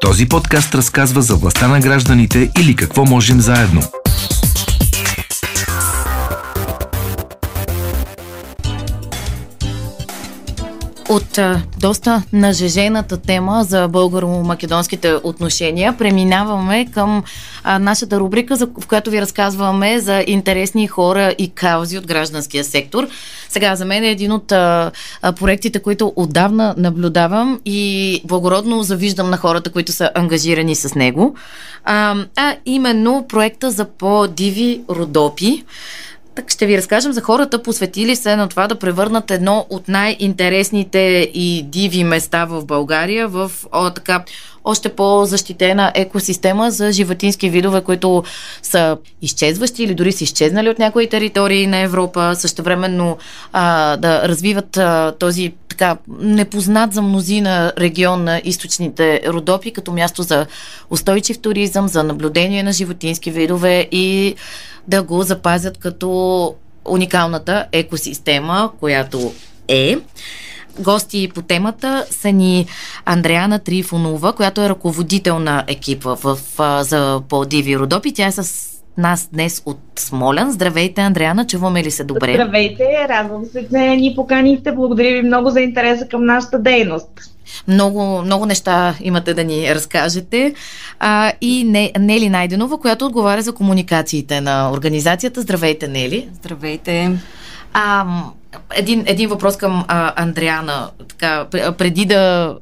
Този подкаст разказва за властта на гражданите или какво можем заедно. От доста нажежената тема за българо-македонските отношения преминаваме към а, нашата рубрика, за, в която ви разказваме за интересни хора и каузи от гражданския сектор. Сега, за мен е един от а, а, проектите, които отдавна наблюдавам и благородно завиждам на хората, които са ангажирани с него. А, а именно проекта за по-диви родопи. Так ще ви разкажем за хората, посветили се на това да превърнат едно от най-интересните и диви места в България в о, така още по-защитена екосистема за животински видове, които са изчезващи или дори са изчезнали от някои територии на Европа, същевременно а, да развиват а, този така непознат за мнозина регион на източните Родопи като място за устойчив туризъм, за наблюдение на животински видове и да го запазят като уникалната екосистема, която е. Гости по темата са ни Андреана Трифонова, която е ръководител на екипа в, за по-диви Родопи. Тя е с нас днес от Смолян. Здравейте, Андреана, чуваме ли се добре? Здравейте, радвам се, че ни поканихте. Благодаря ви много за интереса към нашата дейност. Много, много неща имате да ни разкажете. А, и Нели Найденова, която отговаря за комуникациите на организацията. Здравейте, Нели. Здравейте. А, един, един въпрос към а, Андреана. Така, преди да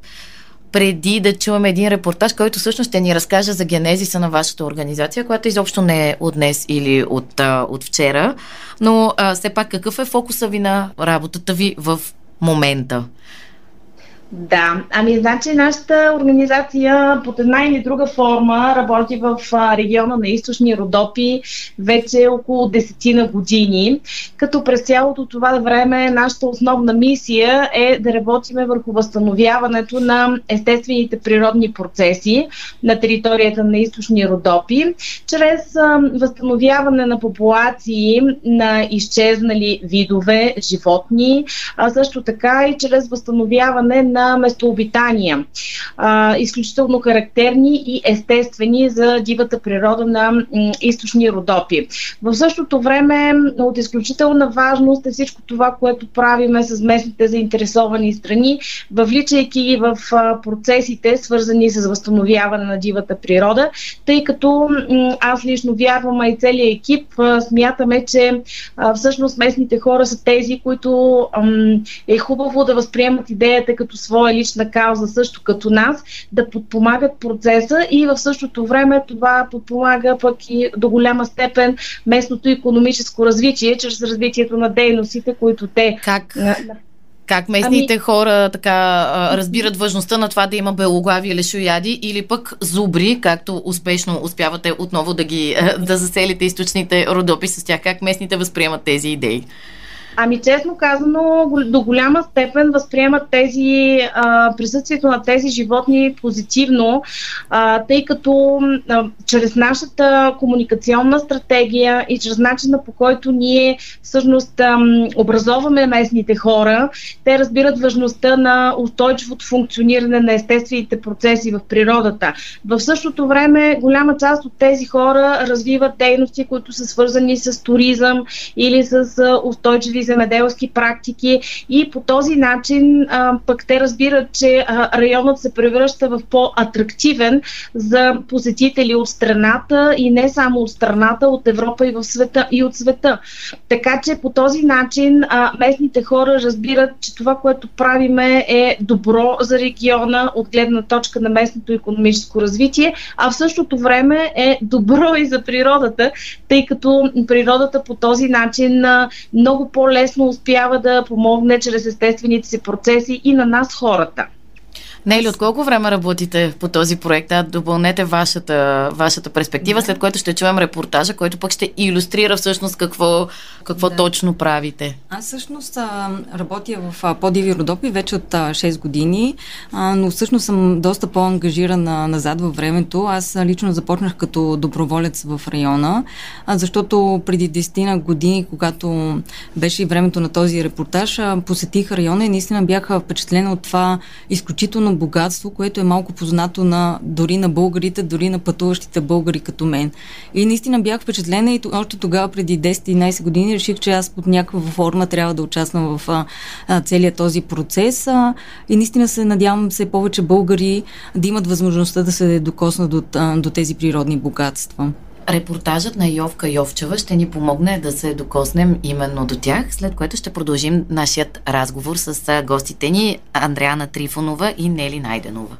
преди да чуваме един репортаж, който всъщност ще ни разкаже за генезиса на вашата организация, която изобщо не е от днес или от, а, от вчера. Но а, все пак какъв е фокуса ви на работата ви в момента? Да, ами значи нашата организация под една или друга форма работи в региона на източни Родопи вече около десетина години, като през цялото това време нашата основна мисия е да работиме върху възстановяването на естествените природни процеси на територията на източни Родопи, чрез възстановяване на популации на изчезнали видове животни, а също така и чрез възстановяване на местообитания, а, изключително характерни и естествени за дивата природа на м, източни Родопи. В същото време от изключителна важност е всичко това, което правиме с местните заинтересовани страни, въвличайки ги в а, процесите, свързани с възстановяване на дивата природа, тъй като м, аз лично вярвам, а и целият екип а, смятаме, че а, всъщност местните хора са тези, които м, е хубаво да възприемат идеята като своя лична кауза, също като нас, да подпомагат процеса и в същото време това подпомага пък и до голяма степен местното економическо развитие, чрез развитието на дейностите, които те. Как? Как местните ами... хора така разбират важността на това да има белоглави лешояди или пък зубри, както успешно успявате отново да ги да заселите източните родопи с тях? Как местните възприемат тези идеи? Ами честно казано, до голяма степен възприемат тези, а, присъствието на тези животни позитивно, а, тъй като а, чрез нашата комуникационна стратегия и чрез начина по който ние всъщност а, образоваме местните хора, те разбират важността на устойчивото функциониране на естествените процеси в природата. В същото време голяма част от тези хора развиват дейности, които са свързани с туризъм или с устойчиви земеделски практики и по този начин а, пък те разбират, че а, районът се превръща в по-атрактивен за посетители от страната и не само от страната, от Европа и в света и от света. Така че по този начин а, местните хора разбират, че това, което правиме е добро за региона от гледна точка на местното економическо развитие, а в същото време е добро и за природата, тъй като природата по този начин а, много по по-лесно успява да помогне чрез естествените си процеси и на нас хората. Нели, от колко време работите по този проект? Да допълнете вашата, вашата перспектива, да. след което ще чуем репортажа, който пък ще иллюстрира всъщност какво, какво да. точно правите. Аз всъщност работя в Подиви Родопи вече от 6 години, но всъщност съм доста по-ангажирана назад във времето. Аз лично започнах като доброволец в района, защото преди 10 на години, когато беше и времето на този репортаж, посетих района и наистина бях впечатлена от това изключително богатство, което е малко познато на, дори на българите, дори на пътуващите българи като мен. И наистина бях впечатлена и още тогава, преди 10-11 години, реших, че аз под някаква форма трябва да участвам в а, целият този процес. А, и наистина се надявам все повече българи да имат възможността да се докоснат до, до тези природни богатства. Репортажът на Йовка Йовчева ще ни помогне да се докоснем именно до тях, след което ще продължим нашият разговор с гостите ни Андреана Трифонова и Нели Найденова.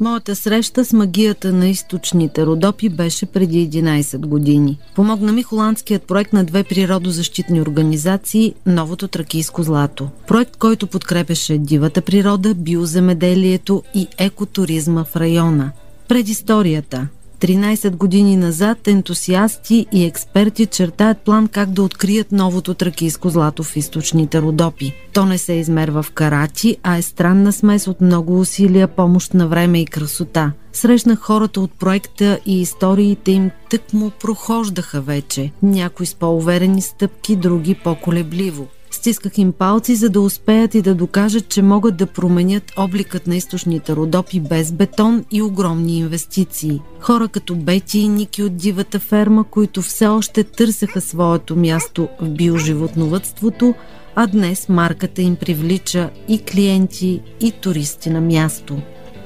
Моята среща с магията на източните родопи беше преди 11 години. Помогна ми холандският проект на две природозащитни организации Новото тракийско злато. Проект, който подкрепеше дивата природа, биоземеделието и екотуризма в района. Предисторията 13 години назад ентусиасти и експерти чертаят план как да открият новото тракийско злато в източните Родопи. То не се измерва в карати, а е странна смес от много усилия, помощ на време и красота. Срещнах хората от проекта и историите им тък му прохождаха вече. Някои с по-уверени стъпки, други по-колебливо. Стисках им палци, за да успеят и да докажат, че могат да променят обликът на източните родопи без бетон и огромни инвестиции. Хора като Бети и Ники от дивата ферма, които все още търсеха своето място в биоживотновътството, а днес марката им привлича и клиенти, и туристи на място.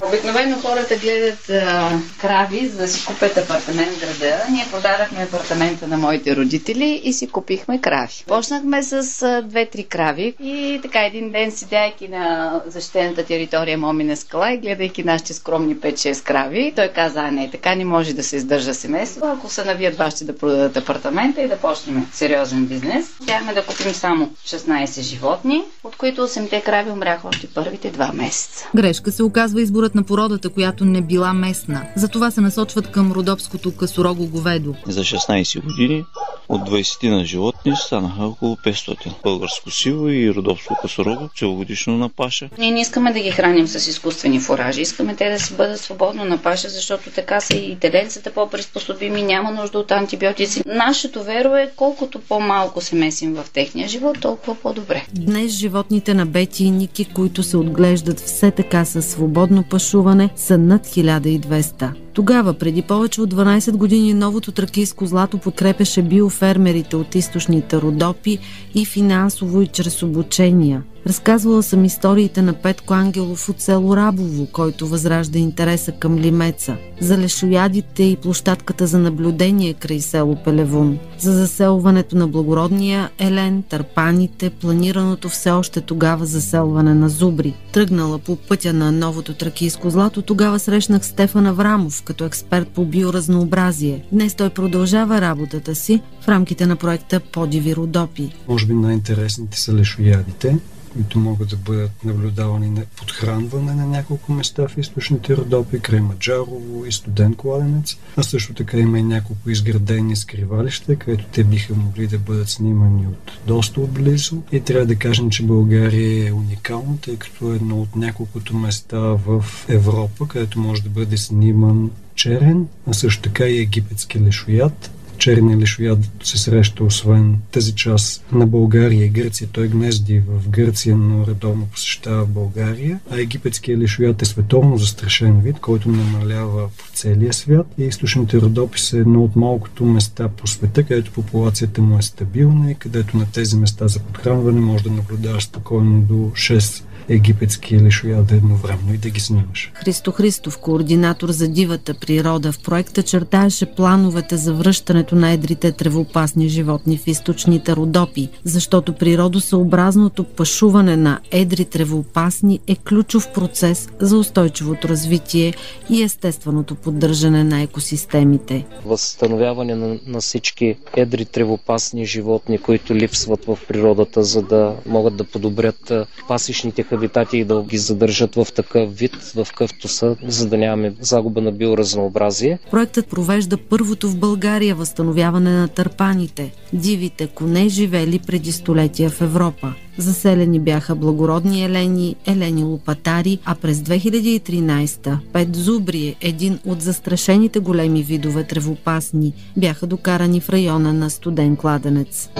Обикновено хората гледат а, крави, за да си купят апартамент в града. Ние продадахме апартамента на моите родители и си купихме крави. Почнахме с две-три крави и така един ден седяйки на защитената територия Момина скала и гледайки нашите скромни 5-6 крави, той каза, а не, така не може да се издържа семейство. Ако се навият бащи да продадат апартамента и да почнем сериозен бизнес, успяхме да купим само 16 животни, от които 8-те крави умряха още първите два месеца. Грешка се оказва изборът на породата, която не била местна. Затова се насочват към родопското касорого говедо. За 16 години от 20 на животни станаха около 500. Българско сиво и родопско касорого целогодишно на паша. Ние не искаме да ги храним с изкуствени фуражи. Искаме те да си бъдат свободно на паша, защото така са и теленцата по-приспособими, няма нужда от антибиотици. Нашето веро е колкото по-малко се месим в техния живот, толкова по-добре. Днес животните на Бети и Ники, които се отглеждат все така със свободно паша, пашуване са над 1200. Тогава, преди повече от 12 години, новото тракийско злато подкрепеше биофермерите от източните Родопи и финансово и чрез обучения. Разказвала съм историите на Петко Ангелов от село Рабово, който възражда интереса към лимеца, за лешоядите и площадката за наблюдение край село Пелевун, за заселването на благородния Елен, търпаните, планираното все още тогава заселване на зубри. Тръгнала по пътя на новото тракийско злато, тогава срещнах Стефан Аврамов като експерт по биоразнообразие. Днес той продължава работата си в рамките на проекта Подиви Родопи. Може би най-интересните са лешоядите които могат да бъдат наблюдавани на подхранване на няколко места в източните Родопи, край Маджарово и студен кладенец. А също така има и няколко изградени скривалища, където те биха могли да бъдат снимани от доста отблизо. И трябва да кажем, че България е уникална, тъй като е едно от няколкото места в Европа, където може да бъде сниман черен, а също така и египетски лешоят, черния лишояд се среща освен тази част на България и Гърция. Той гнезди в Гърция, но редовно посещава България. А египетския лишояд е световно застрашен вид, който намалява по целия свят. И източните родопи са едно от малкото места по света, където популацията му е стабилна и където на тези места за подхранване може да наблюдаваш спокойно до 6 египетски или шояда едновременно и да ги снимаш. Христо Христов, координатор за дивата природа в проекта, чертаеше плановете за връщането на едрите тревопасни животни в източните Родопи, защото природосъобразното пашуване на едри тревоопасни е ключов процес за устойчивото развитие и естественото поддържане на екосистемите. Възстановяване на, на всички едри тревопасни животни, които липсват в природата, за да могат да подобрят пасишните хабитати и да ги задържат в такъв вид, в какъвто са, за да нямаме загуба на биоразнообразие. Проектът провежда първото в България възстановяване на търпаните, дивите коне, живели преди столетия в Европа. Заселени бяха благородни елени, елени лопатари, а през 2013 пет зубри, един от застрашените големи видове тревопасни, бяха докарани в района на студен кладенец.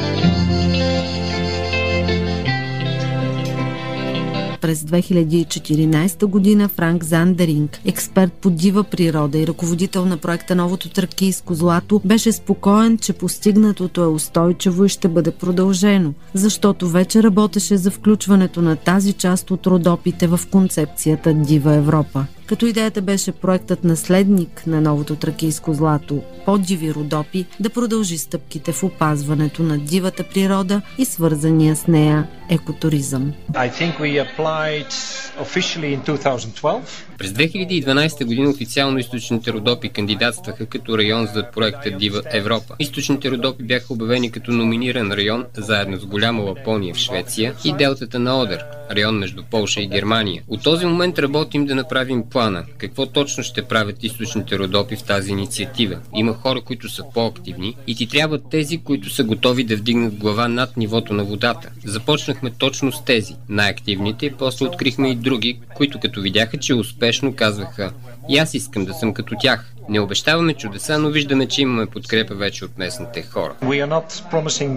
През 2014 година Франк Зандеринг, експерт по дива природа и ръководител на проекта Новото тракийско злато, беше спокоен, че постигнатото е устойчиво и ще бъде продължено, защото вече работеше за включването на тази част от родопите в концепцията Дива Европа като идеята беше проектът наследник на новото тракийско злато Поддиви Родопи да продължи стъпките в опазването на дивата природа и свързания с нея екотуризъм. През 2012 година официално източните Родопи кандидатстваха като район за проекта Дива Европа. Източните Родопи бяха обявени като номиниран район заедно с голяма Лапония в Швеция и делтата на Одер, район между Полша и Германия. От този момент работим да направим плана. Какво точно ще правят източните Родопи в тази инициатива? Има хора, които са по-активни и ти трябват тези, които са готови да вдигнат глава над нивото на водата. Започнахме точно с тези, най-активните, после открихме и други, които като видяха, че успешно казваха и аз искам да съм като тях. Не обещаваме чудеса, но виждаме, че имаме подкрепа вече от местните хора.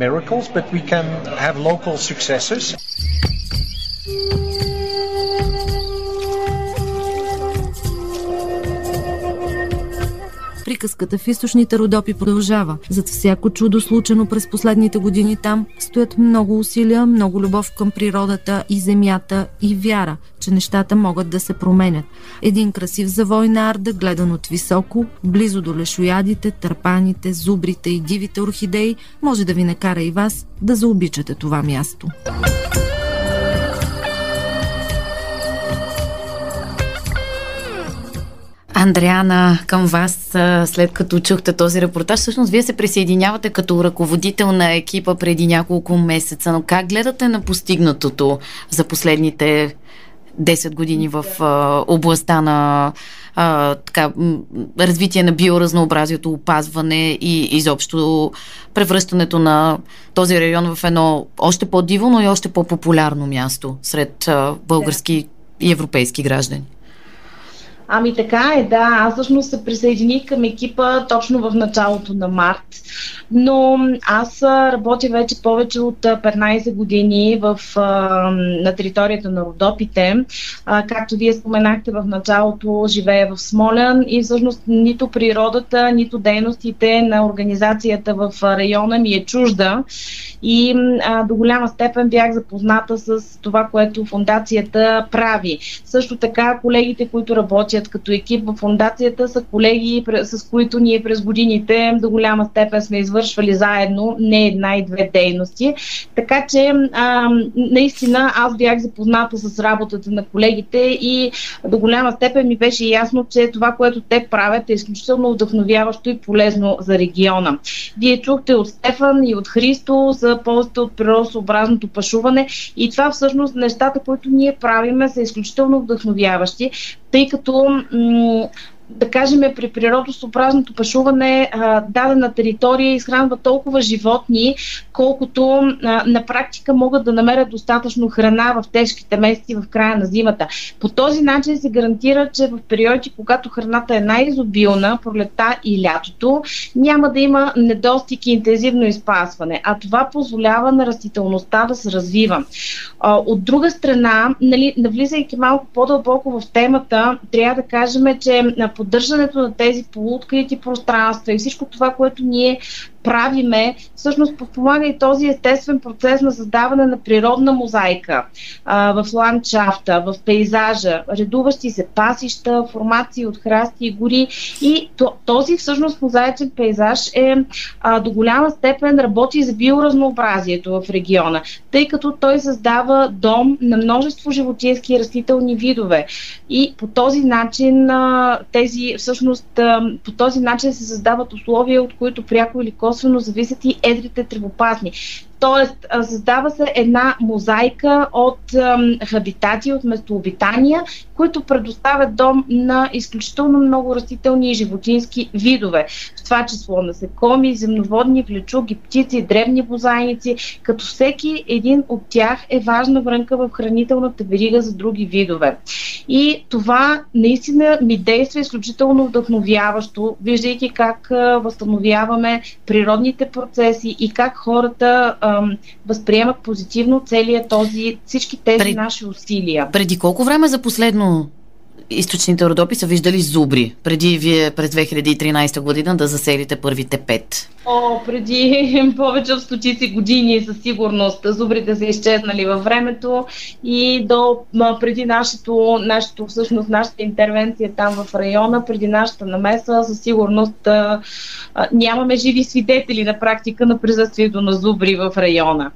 Miracles, but we can have local successes. Приказката в източните Родопи продължава. Зад всяко чудо случено през последните години там стоят много усилия, много любов към природата и земята и вяра, че нещата могат да се променят. Един красив завой на Арда, гледан от високо, близо до лешоядите, търпаните, зубрите и дивите орхидеи, може да ви накара и вас да заобичате това място. Андреана, към вас, след като чухте този репортаж, всъщност вие се присъединявате като ръководител на екипа преди няколко месеца, но как гледате на постигнатото за последните 10 години в областта на а, така, развитие на биоразнообразието, опазване и изобщо превръщането на този район в едно още по-диво, но и още по-популярно място сред български и европейски граждани? Ами така е, да. Аз всъщност се присъединих към екипа точно в началото на март. Но аз работя вече повече от 15 години в, на територията на Родопите. Както вие споменахте в началото, живея в Смолян и всъщност нито природата, нито дейностите на организацията в района ми е чужда. И до голяма степен бях запозната с това, което фундацията прави. Също така колегите, които работят работят като екип в фундацията са колеги, с които ние през годините до голяма степен сме извършвали заедно не една и две дейности. Така че а, наистина аз бях запозната с работата на колегите и до голяма степен ми беше ясно, че това, което те правят е изключително вдъхновяващо и полезно за региона. Вие чухте от Стефан и от Христо за ползата от природосъобразното пашуване и това всъщност нещата, които ние правиме са изключително вдъхновяващи тъй като да кажем, при природосъобразното пашуване дадена територия изхранва толкова животни, колкото на практика могат да намерят достатъчно храна в тежките месеци в края на зимата. По този начин се гарантира, че в периоди, когато храната е най-изобилна, пролета и лятото, няма да има недостиг и интензивно изпасване, а това позволява на растителността да се развива. От друга страна, нали, навлизайки малко по-дълбоко в темата, трябва да кажем, че поддържането на тези полуоткрити пространства и всичко това, което ние правиме, всъщност подпомага и този естествен процес на създаване на природна мозайка а, в ландшафта, в пейзажа, редуващи се пасища, формации от храсти и гори. И този всъщност мозаичен пейзаж е а, до голяма степен работи за биоразнообразието в региона, тъй като той създава дом на множество животински и растителни видове. И по този начин а, тези всъщност а, по този начин се създават условия, от които пряко или косвено косвено зависят и едрите тревопазни. Тоест, създава се една мозайка от хабитати, от местообитания, които предоставят дом на изключително много растителни и животински видове. В това число насекоми, земноводни, влечуги, птици, древни бозайници, като всеки един от тях е важна врънка в хранителната верига за други видове. И това наистина ми действа изключително вдъхновяващо, виждайки как възстановяваме природните процеси и как хората а, възприемат позитивно целият този, всички тези Пред... наши усилия. Преди колко време за последно източните родопи са виждали зубри, преди вие през 2013 година да заселите първите пет? О, преди повече от стотици години със сигурност зубрите са изчезнали във времето и до преди нашето, нашето, всъщност нашата интервенция там в района, преди нашата намеса, със сигурност а, а, нямаме живи свидетели на практика на присъствието на зубри в района.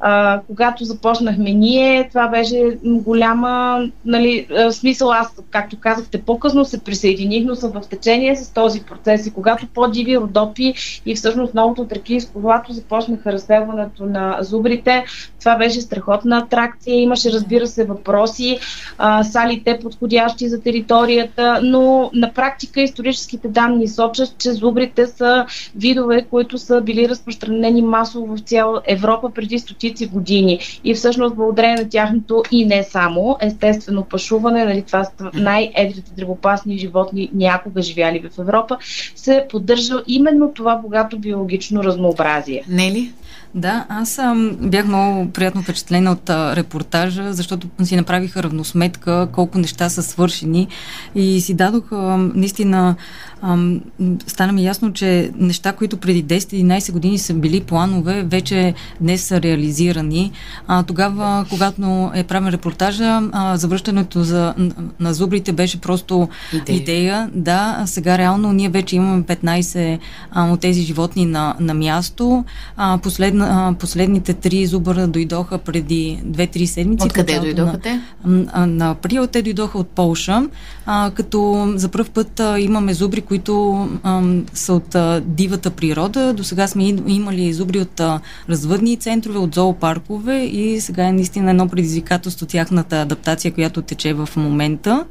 А, когато започнахме ние, това беше голяма, нали, смисъл аз, както казахте, по-късно се присъединих, но съм в течение с този процес и когато по-диви родопи и всъщност новото тракийско злато започнаха разселването на зубрите. Това беше страхотна атракция. Имаше, разбира се, въпроси, а, са ли те подходящи за територията, но на практика историческите данни сочат, че зубрите са видове, които са били разпространени масово в цяла Европа преди стотици години. И всъщност благодарение на тяхното и не само естествено пашуване, нали, това най-едрите древопасни животни някога живяли в Европа, се поддържа именно това богато биологично разнообразие. Не ли? Да, аз ам, бях много приятно впечатлена от а, репортажа, защото си направиха равносметка колко неща са свършени и си дадох а, наистина ам, стана ми ясно, че неща, които преди 10-11 години са били планове, вече днес са реализирани. А, тогава, когато е правен репортажа, а, завръщането за, на зубрите беше просто идея. идея. Да, сега реално ние вече имаме 15 а, от тези животни на, на място. А, последна, а, последните три зубъра дойдоха преди 2-3 седмици. Откъде дойдоха на, те? На, на април те дойдоха от Полша, а, като за първ път а, имаме зубри, които ам, са от а, дивата природа. До сега сме имали зубри от а, развъдни центрове, от зоопаркове и сега е наистина едно предизвикателство тяхната адаптация, която тече в момента.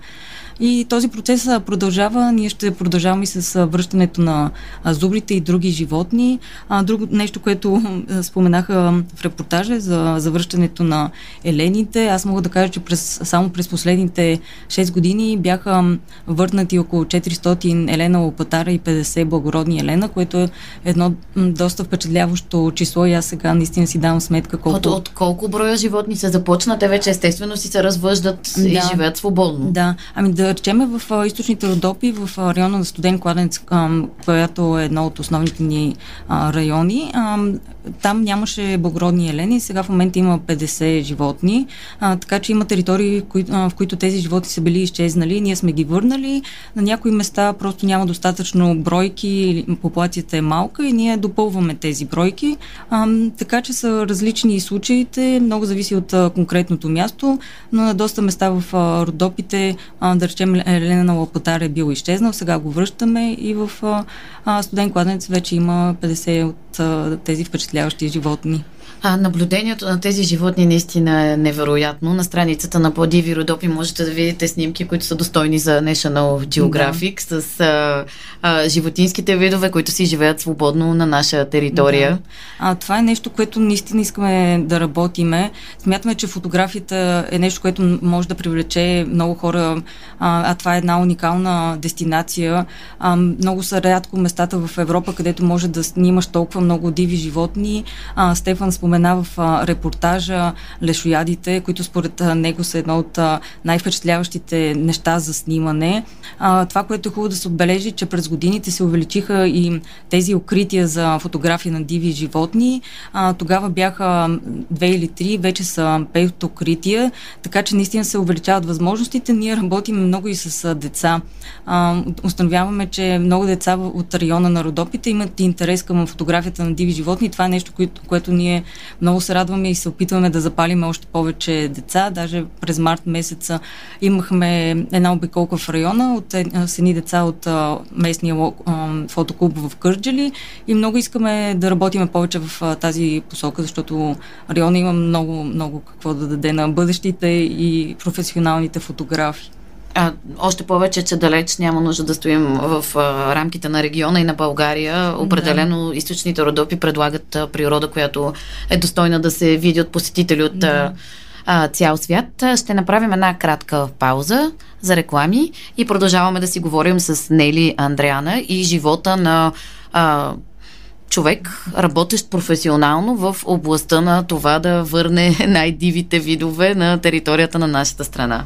И този процес продължава. Ние ще продължаваме и с връщането на зубрите и други животни. Друго нещо, което споменаха в репортажа е за завръщането на елените. Аз мога да кажа, че през, само през последните 6 години бяха върнати около 400 елена лопатара и 50 благородни елена, което е едно доста впечатляващо число и аз сега наистина си давам сметка колко... От, от колко броя животни се започнат, те вече естествено си се развъждат да. и живеят свободно. Да, ами да речеме в източните Родопи, в района на Студен кладенец, която е едно от основните ни райони, там нямаше благородни елени, сега в момента има 50 животни, така че има територии, в, които тези животни са били изчезнали, ние сме ги върнали, на някои места просто няма достатъчно бройки, популацията е малка и ние допълваме тези бройки, така че са различни случаите, много зависи от конкретното място, но на доста места в Родопите, да Елена на Лапотар е бил изчезнал, сега го връщаме и в а, Студен кладенец вече има 50 от а, тези впечатляващи животни. А наблюдението на тези животни наистина е невероятно. На страницата на Подиви Родопи можете да видите снимки, които са достойни за National Geographic да. с а, а, животинските видове, които си живеят свободно на наша територия. Да. А, това е нещо, което наистина искаме да работиме. Смятаме, че фотографията е нещо, което може да привлече много хора, а, а това е една уникална дестинация. А, много са рядко местата в Европа, където може да снимаш толкова много диви животни. А, Стефан спомена в а, репортажа лешоядите, които според него са едно от най-впечатляващите неща за снимане. Това, което е хубаво да се отбележи, че през годините се увеличиха и тези укрития за фотографии на диви животни. Тогава бяха две или три, вече са пет укрития, така че наистина се увеличават възможностите. Ние работим много и с деца. Установяваме, че много деца от района на Родопите имат интерес към фотографията на диви животни. Това е нещо, което ние много се радваме и се опитваме да запалим още повече деца. Даже през март месеца имахме една обиколка в района от с едни деца от местния фотоклуб в Кърджали и много искаме да работиме повече в тази посока, защото района има много, много какво да даде на бъдещите и професионалните фотографи. А, още повече, че далеч няма нужда да стоим в а, рамките на региона и на България. Определено да. източните родопи предлагат а, природа, която е достойна да се види от посетители от да. а, цял свят. Ще направим една кратка пауза за реклами и продължаваме да си говорим с Нели Андреана и живота на а, човек, работещ професионално в областта на това да върне най-дивите видове на територията на нашата страна.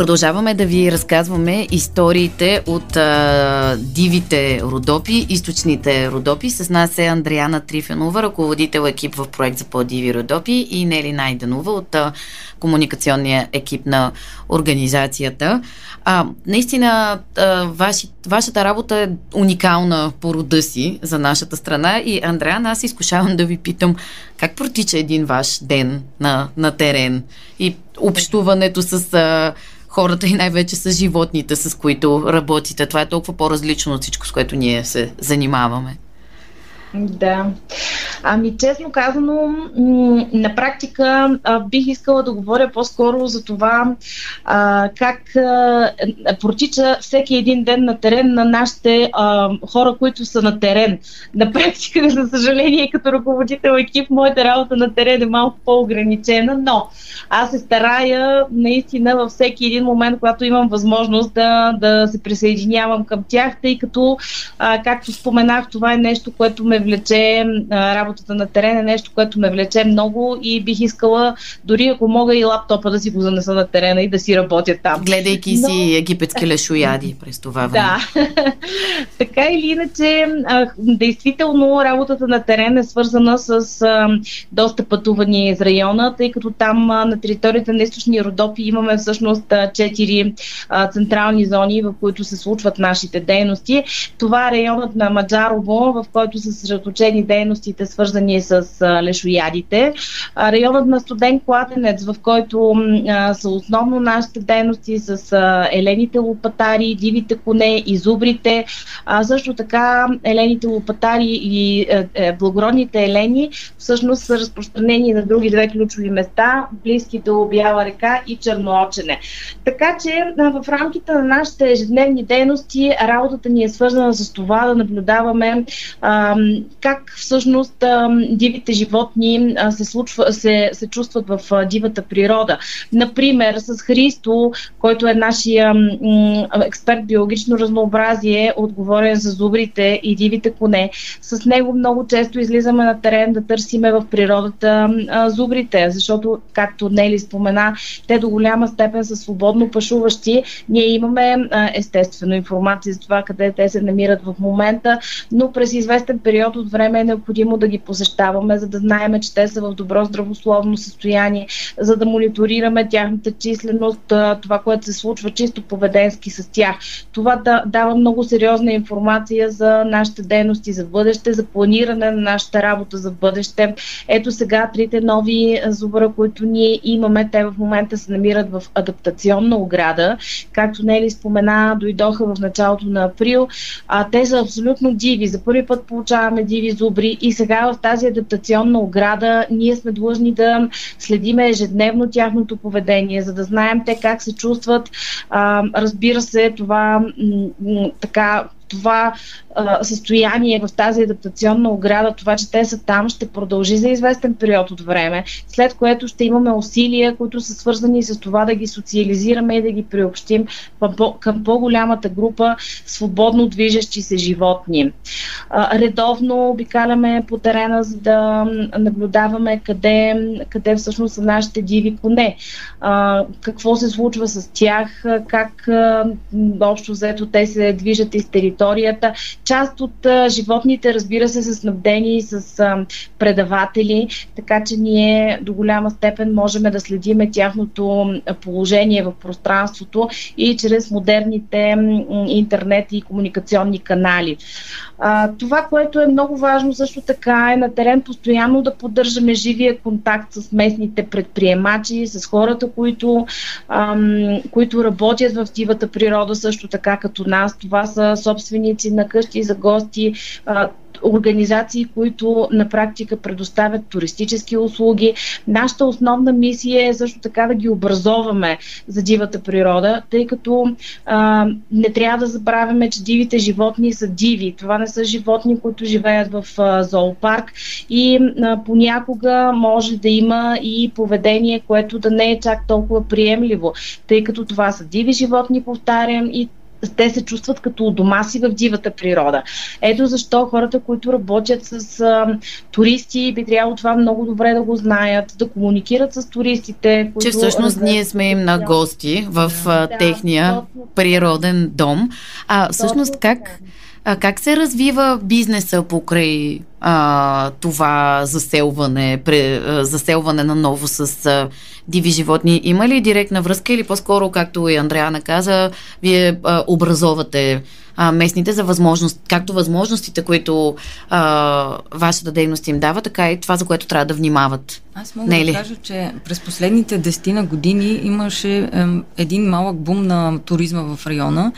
Продължаваме да ви разказваме историите от а, дивите родопи, източните родопи. С нас е Андриана Трифенова, ръководител екип в проект за по-диви родопи и Нели Найденова от а, комуникационния екип на организацията. А, наистина, а, ваши, вашата работа е уникална по рода си за нашата страна и Андриана, аз изкушавам да ви питам как протича един ваш ден на, на терен и общуването с а, хората и най-вече с животните, с които работите. Това е толкова по-различно от всичко, с което ние се занимаваме. Да. Ами, честно казано, на практика бих искала да говоря по-скоро за това как протича всеки един ден на терен на нашите хора, които са на терен. На практика, за съжаление, като ръководител екип, моята работа на терен е малко по-ограничена, но аз се старая наистина във всеки един момент, когато имам възможност да, да се присъединявам към тях, тъй като, както споменах, това е нещо, което ме влече, работата на терен е нещо, което ме влече много и бих искала, дори ако мога и лаптопа да си го занеса на терена и да си работя там. Гледайки Но... си египетски лешояди през това време. Да. така или иначе, действително работата на терен е свързана с доста пътувания из района, тъй като там на територията на източни Родопи имаме всъщност четири централни зони, в които се случват нашите дейности. Това е районът на Маджарово, в който са съсредоточени дейностите, свързани с лешоядите. Районът на студен кладенец, в който са основно нашите дейности с елените лопатари, дивите коне и зубрите. А, също така елените лопатари и е, е, благородните елени всъщност са разпространени на други две ключови места, близки до Бяла река и Черноочене. Така че в рамките на нашите ежедневни дейности работата ни е свързана с това да наблюдаваме а, как всъщност дивите животни се, случва, се, се чувстват в дивата природа. Например, с Христо, който е нашия експерт биологично разнообразие, отговорен за зубрите и дивите коне. С него много често излизаме на терен да търсиме в природата зубрите, защото, както Нели спомена, те до голяма степен са свободно пашуващи. Ние имаме естествено информация за това къде те се намират в момента, но през известен период от време е необходимо да ги посещаваме, за да знаем, че те са в добро здравословно състояние, за да мониторираме тяхната численост, това, което се случва чисто поведенски с тях. Това да, дава много сериозна информация за нашите дейности за бъдеще, за планиране на нашата работа за бъдеще. Ето сега трите нови зубра, които ние имаме, те в момента се намират в адаптационна ограда. Както Нели спомена, дойдоха в началото на април. А, те са абсолютно диви. За първи път получаваме диви зубри и сега в тази адаптационна ограда ние сме длъжни да следиме ежедневно тяхното поведение, за да знаем те как се чувстват. А, разбира се, това м- така това а, състояние, в тази адаптационна ограда, това, че те са там, ще продължи за известен период от време, след което ще имаме усилия, които са свързани с това да ги социализираме и да ги приобщим към по-голямата група свободно движещи се животни. А, редовно обикаляме по терена, за да наблюдаваме къде, къде всъщност са нашите диви коне, а, какво се случва с тях, как а, общо взето те се движат из територията територията. Част от животните, разбира се, са снабдени с предаватели, така че ние до голяма степен можем да следиме тяхното положение в пространството и чрез модерните интернет и комуникационни канали. Това, което е много важно също така е на терен постоянно да поддържаме живия контакт с местните предприемачи, с хората, които, които работят в дивата природа също така като нас. Това са собствени собственици на къщи за гости, организации, които на практика предоставят туристически услуги. Нашата основна мисия е също така да ги образоваме за дивата природа, тъй като а, не трябва да забравяме, че дивите животни са диви. Това не са животни, които живеят в а, зоопарк и а, понякога може да има и поведение, което да не е чак толкова приемливо, тъй като това са диви животни, повтарям, и те се чувстват като у дома си в дивата природа. Ето защо хората, които работят с а, туристи, би трябвало това много добре да го знаят, да комуникират с туристите. Които, че всъщност ние сме им на гости в да, техния да, природен дом. А всъщност как, а, как се развива бизнеса покрай а, това заселване, пре, а, заселване на ново с а, диви животни. Има ли директна връзка или по-скоро, както и Андреана каза, вие а, образовате а, местните за възможност, както възможностите, които а, вашата дейност им дава, така и това, за което трябва да внимават. Аз мога Не да кажа, че през последните десетина години имаше е, един малък бум на туризма в района.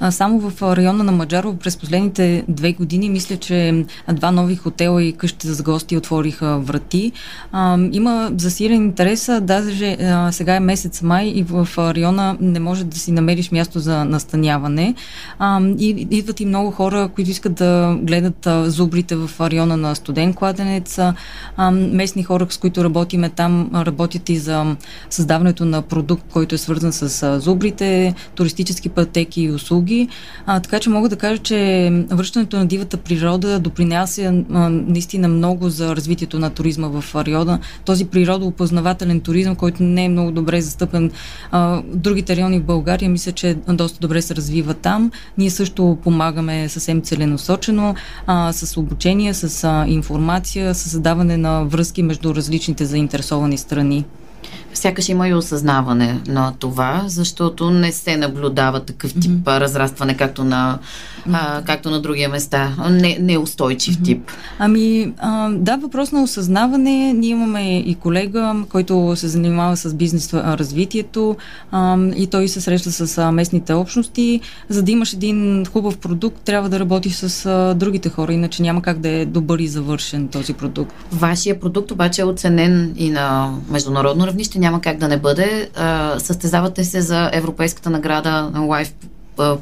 А, само в района на Маджаро през последните две години мисля, че два нови хотела и къщи за гости отвориха врати. А, има засилен интерес, даже а, сега е месец май и в района не може да си намериш място за настаняване. А, и идват и много хора, които искат да гледат а, зубрите в района на студен кладенец, а, местни хора, с които работиме там, работят и за създаването на продукт, който е свързан с а, зубрите, туристически пътеки и услуги. А, така че мога да кажа, че връщането на дивата природа допринася а, наистина много за развитието на туризма в района. Този природоопознавателен туризъм, който не е много добре застъпен а, другите райони в България, мисля, че доста добре се развива там. Ние също също помагаме съвсем целенасочено а, с обучение, с а, информация, с създаване на връзки между различните заинтересовани страни. Сякаш има и осъзнаване на това, защото не се наблюдава такъв тип mm-hmm. разрастване, както на, а, както на другия места. Не, неустойчив mm-hmm. тип. Ами, а, да, въпрос на осъзнаване. Ние имаме и колега, който се занимава с бизнес развитието а, и той се среща с а, местните общности. За да имаш един хубав продукт, трябва да работиш с а, другите хора, иначе няма как да е добър и завършен този продукт. Вашия продукт обаче е оценен и на международно равнище няма как да не бъде. Състезавате се за Европейската награда на Life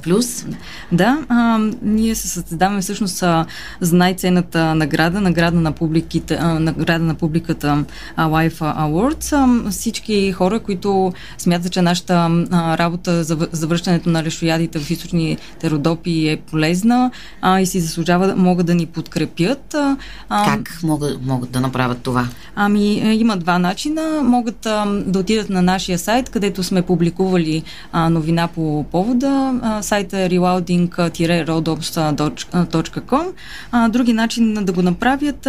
плюс. Да, а, ние се създаваме всъщност а, за най-ценната награда, награда на, публиките, а, награда на публиката а, Life Awards. А, всички хора, които смятат, че нашата а, работа за завръщането на лешоядите в източните родопи е полезна а, и си заслужава, могат да ни подкрепят. А, как могат, могат да направят това? Ами, е, има два начина. Могат а, да отидат на нашия сайт, където сме публикували а, новина по повода сайта е reloading-rodops.com. Други начин да го направят,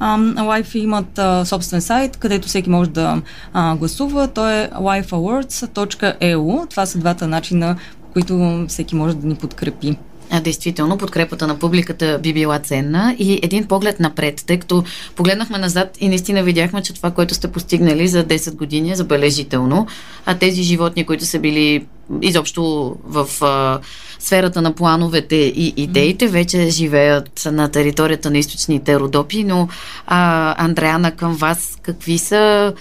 Life имат собствен сайт, където всеки може да гласува. То е lifeawards.eu. Това са двата начина, по които всеки може да ни подкрепи. А, действително, подкрепата на публиката би била ценна. И един поглед напред, тъй като погледнахме назад и наистина видяхме, че това, което сте постигнали за 10 години е забележително, а тези животни, които са били изобщо в а, сферата на плановете и идеите, вече живеят на територията на източните Родопи, но а, Андреана, към вас какви са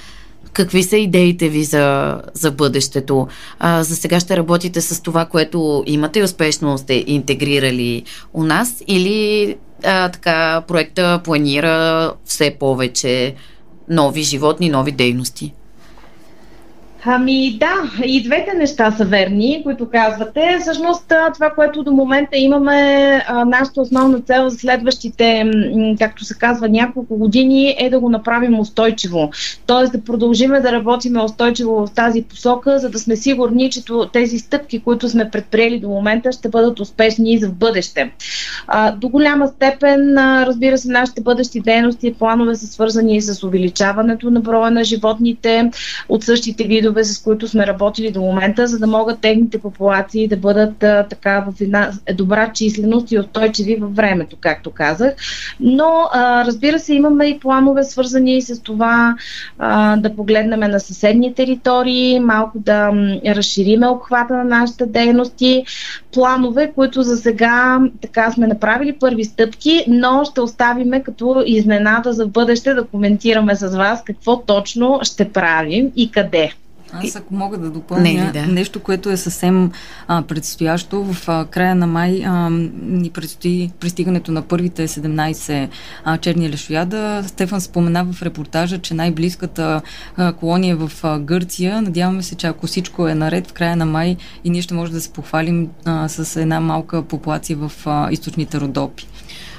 Какви са идеите ви за, за бъдещето? А, за сега ще работите с това, което имате и успешно сте интегрирали у нас или а, така проекта планира все повече нови животни, нови дейности? Ами да, и двете неща са верни, които казвате. Всъщност това, което до момента имаме, нашата основна цел за следващите, както се казва, няколко години е да го направим устойчиво. Тоест да продължиме да работим устойчиво в тази посока, за да сме сигурни, че тези стъпки, които сме предприели до момента, ще бъдат успешни и за в бъдеще. До голяма степен, разбира се, нашите бъдещи дейности и планове са свързани с увеличаването на броя на животните от същите видове видове, с които сме работили до момента, за да могат техните популации да бъдат а, така в една добра численост и устойчиви във времето, както казах. Но, а, разбира се, имаме и планове, свързани с това а, да погледнем на съседни територии, малко да разшириме обхвата на нашите дейности. Планове, които за сега така сме направили първи стъпки, но ще оставиме като изненада за бъдеще да коментираме с вас какво точно ще правим и къде. Аз ако мога да допълня Не, да. нещо, което е съвсем а, предстоящо, в а, края на май а, ни предстои пристигането на първите 17 а, черни лешояда. Стефан спомена в репортажа, че най-близката а, колония е в а, Гърция. Надяваме се, че ако всичко е наред в края на май и ние ще можем да се похвалим а, с една малка популация в а, източните Родопи.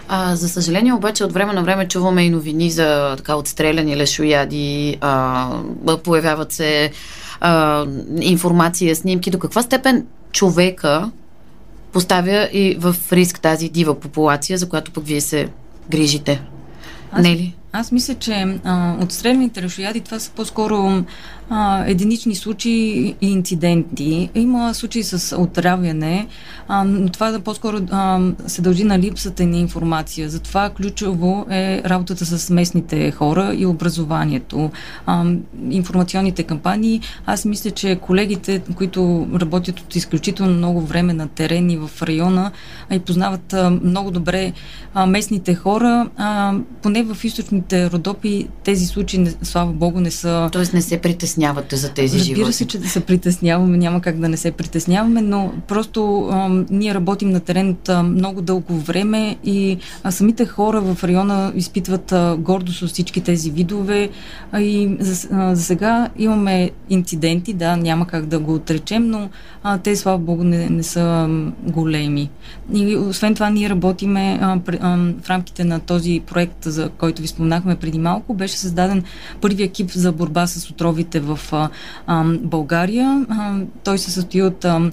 А, за съжаление обаче от време на време чуваме и новини за така отстреляни лешояди, а, появяват се а, информация, снимки. До каква степен човека поставя и в риск тази дива популация, за която пък вие се грижите? Аз, Не ли? Аз мисля, че а, отстрелените решояди това са по-скоро а, единични случаи и инциденти. Има случаи с отравяне, а, но това да по-скоро а, се дължи на липсата на информация. Затова ключово е работата с местните хора и образованието. А, информационните кампании. Аз мисля, че колегите, които работят от изключително много време на терени в района и познават а, много добре а, местните хора, а, поне в източните родопи тези случаи, слава богу, не са... Тоест не се притесняват притеснявате за тези Разбира животи? Разбира се, че да се притесняваме, няма как да не се притесняваме, но просто а, ние работим на терен от а, много дълго време и а, самите хора в района изпитват а, гордост от всички тези видове а, и за, а, за сега имаме инциденти, да, няма как да го отречем, но а, те, слава богу, не, не са големи. И освен това ние работиме а, а, в рамките на този проект, за който ви спомнахме преди малко, беше създаден първи екип за борба с отровите в а, а, България. А, той се състои от а,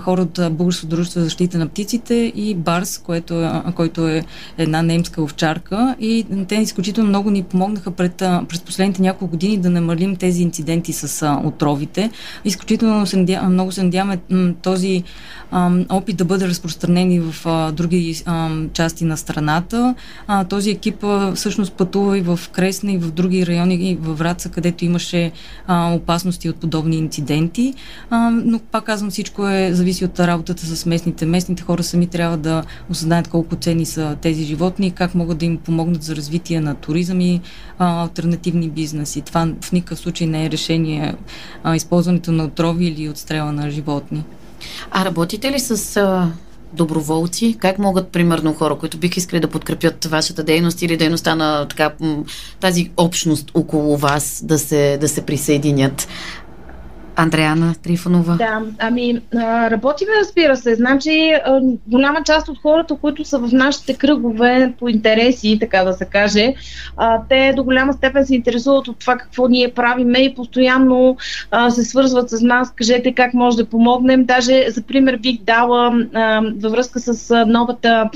хора от Българско дружество за защита на птиците и Барс, което, а, който е една немска овчарка. И те изключително много ни помогнаха пред, през последните няколко години да намалим тези инциденти с а, отровите. Изключително се надя, много се надяваме този а, опит да бъде разпространен и в а, други а, части на страната. А, този екип а, всъщност пътува и в Кресна и в други райони и във Враца, където имаше а, опасности от подобни инциденти. А, но пак казвам, всичко е зависи от работата с местните. Местните хора сами трябва да осъзнаят колко ценни са тези животни как могат да им помогнат за развитие на туризъм и а, альтернативни бизнеси. Това в никакъв случай не е решение а, използването на отрови или отстрела на животни. А работите ли с а, доброволци? Как могат, примерно, хора, които бих искали да подкрепят вашата дейност или дейността на така, тази общност около вас да се, да се присъединят? Андреана Трифонова? Да, ами работиме, разбира се. Значи голяма част от хората, които са в нашите кръгове по интереси, така да се каже, те до голяма степен се интересуват от това какво ние правиме и постоянно се свързват с нас. Кажете как може да помогнем. Даже, за пример, бих дала във връзка с новата,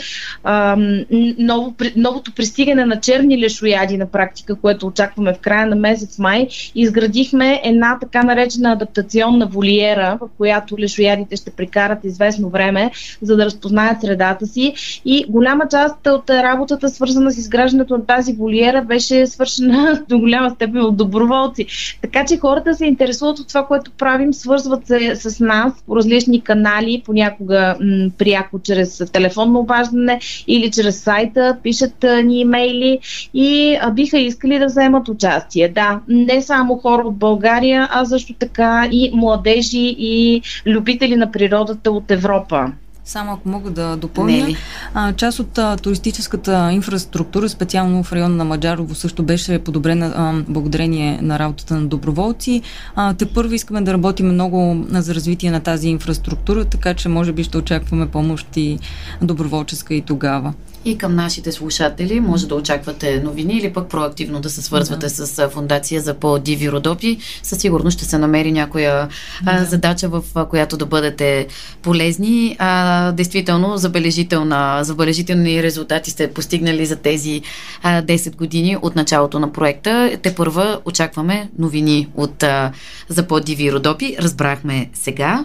ново, новото пристигане на черни лешояди на практика, което очакваме в края на месец май. Изградихме една така наречена адаптационна волиера, в която лешоядите ще прикарат известно време, за да разпознаят средата си. И голяма част от работата, свързана с изграждането на тази волиера, беше свършена до голяма степен от доброволци. Така че хората се интересуват от това, което правим, свързват се с нас по различни канали, понякога м- пряко чрез телефонно обаждане или чрез сайта, пишат ни имейли и биха искали да вземат участие. Да, не само хора от България, а също така и младежи и любители на природата от Европа. Само ако мога да допълня, а, част от а, туристическата инфраструктура, специално в района на Маджарово, също беше подобрена а, благодарение на работата на доброволци. А, те първо искаме да работим много за развитие на тази инфраструктура, така че може би ще очакваме помощ и доброволческа и тогава. И към нашите слушатели може да очаквате новини или пък проактивно да се свързвате да. с Фундация за по-диви родопи. Със сигурност ще се намери някоя да. задача, в а, която да бъдете полезни. А, действително, забележителни резултати сте постигнали за тези а, 10 години от началото на проекта. Те първа очакваме новини от а, за по-диви родопи. Разбрахме сега.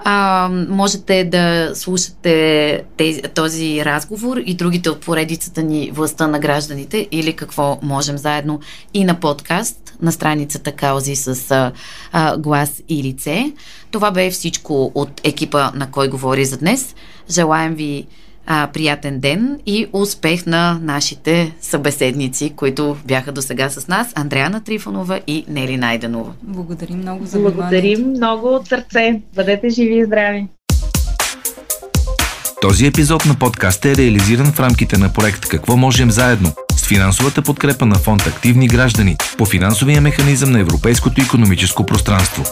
А, можете да слушате тези, този разговор и другите от поредицата ни Властта на гражданите или какво можем заедно и на подкаст на страницата Каузи с а, глас и лице. Това бе всичко от екипа на Кой говори за днес. Желаем ви а, приятен ден и успех на нашите събеседници, които бяха до сега с нас, Андреана Трифонова и Нели Найденова. Благодарим много за вниманието. Благодарим много от сърце. Бъдете живи и здрави! Този епизод на подкаста е реализиран в рамките на проект Какво можем заедно с финансовата подкрепа на фонд Активни граждани по финансовия механизъм на Европейското економическо пространство.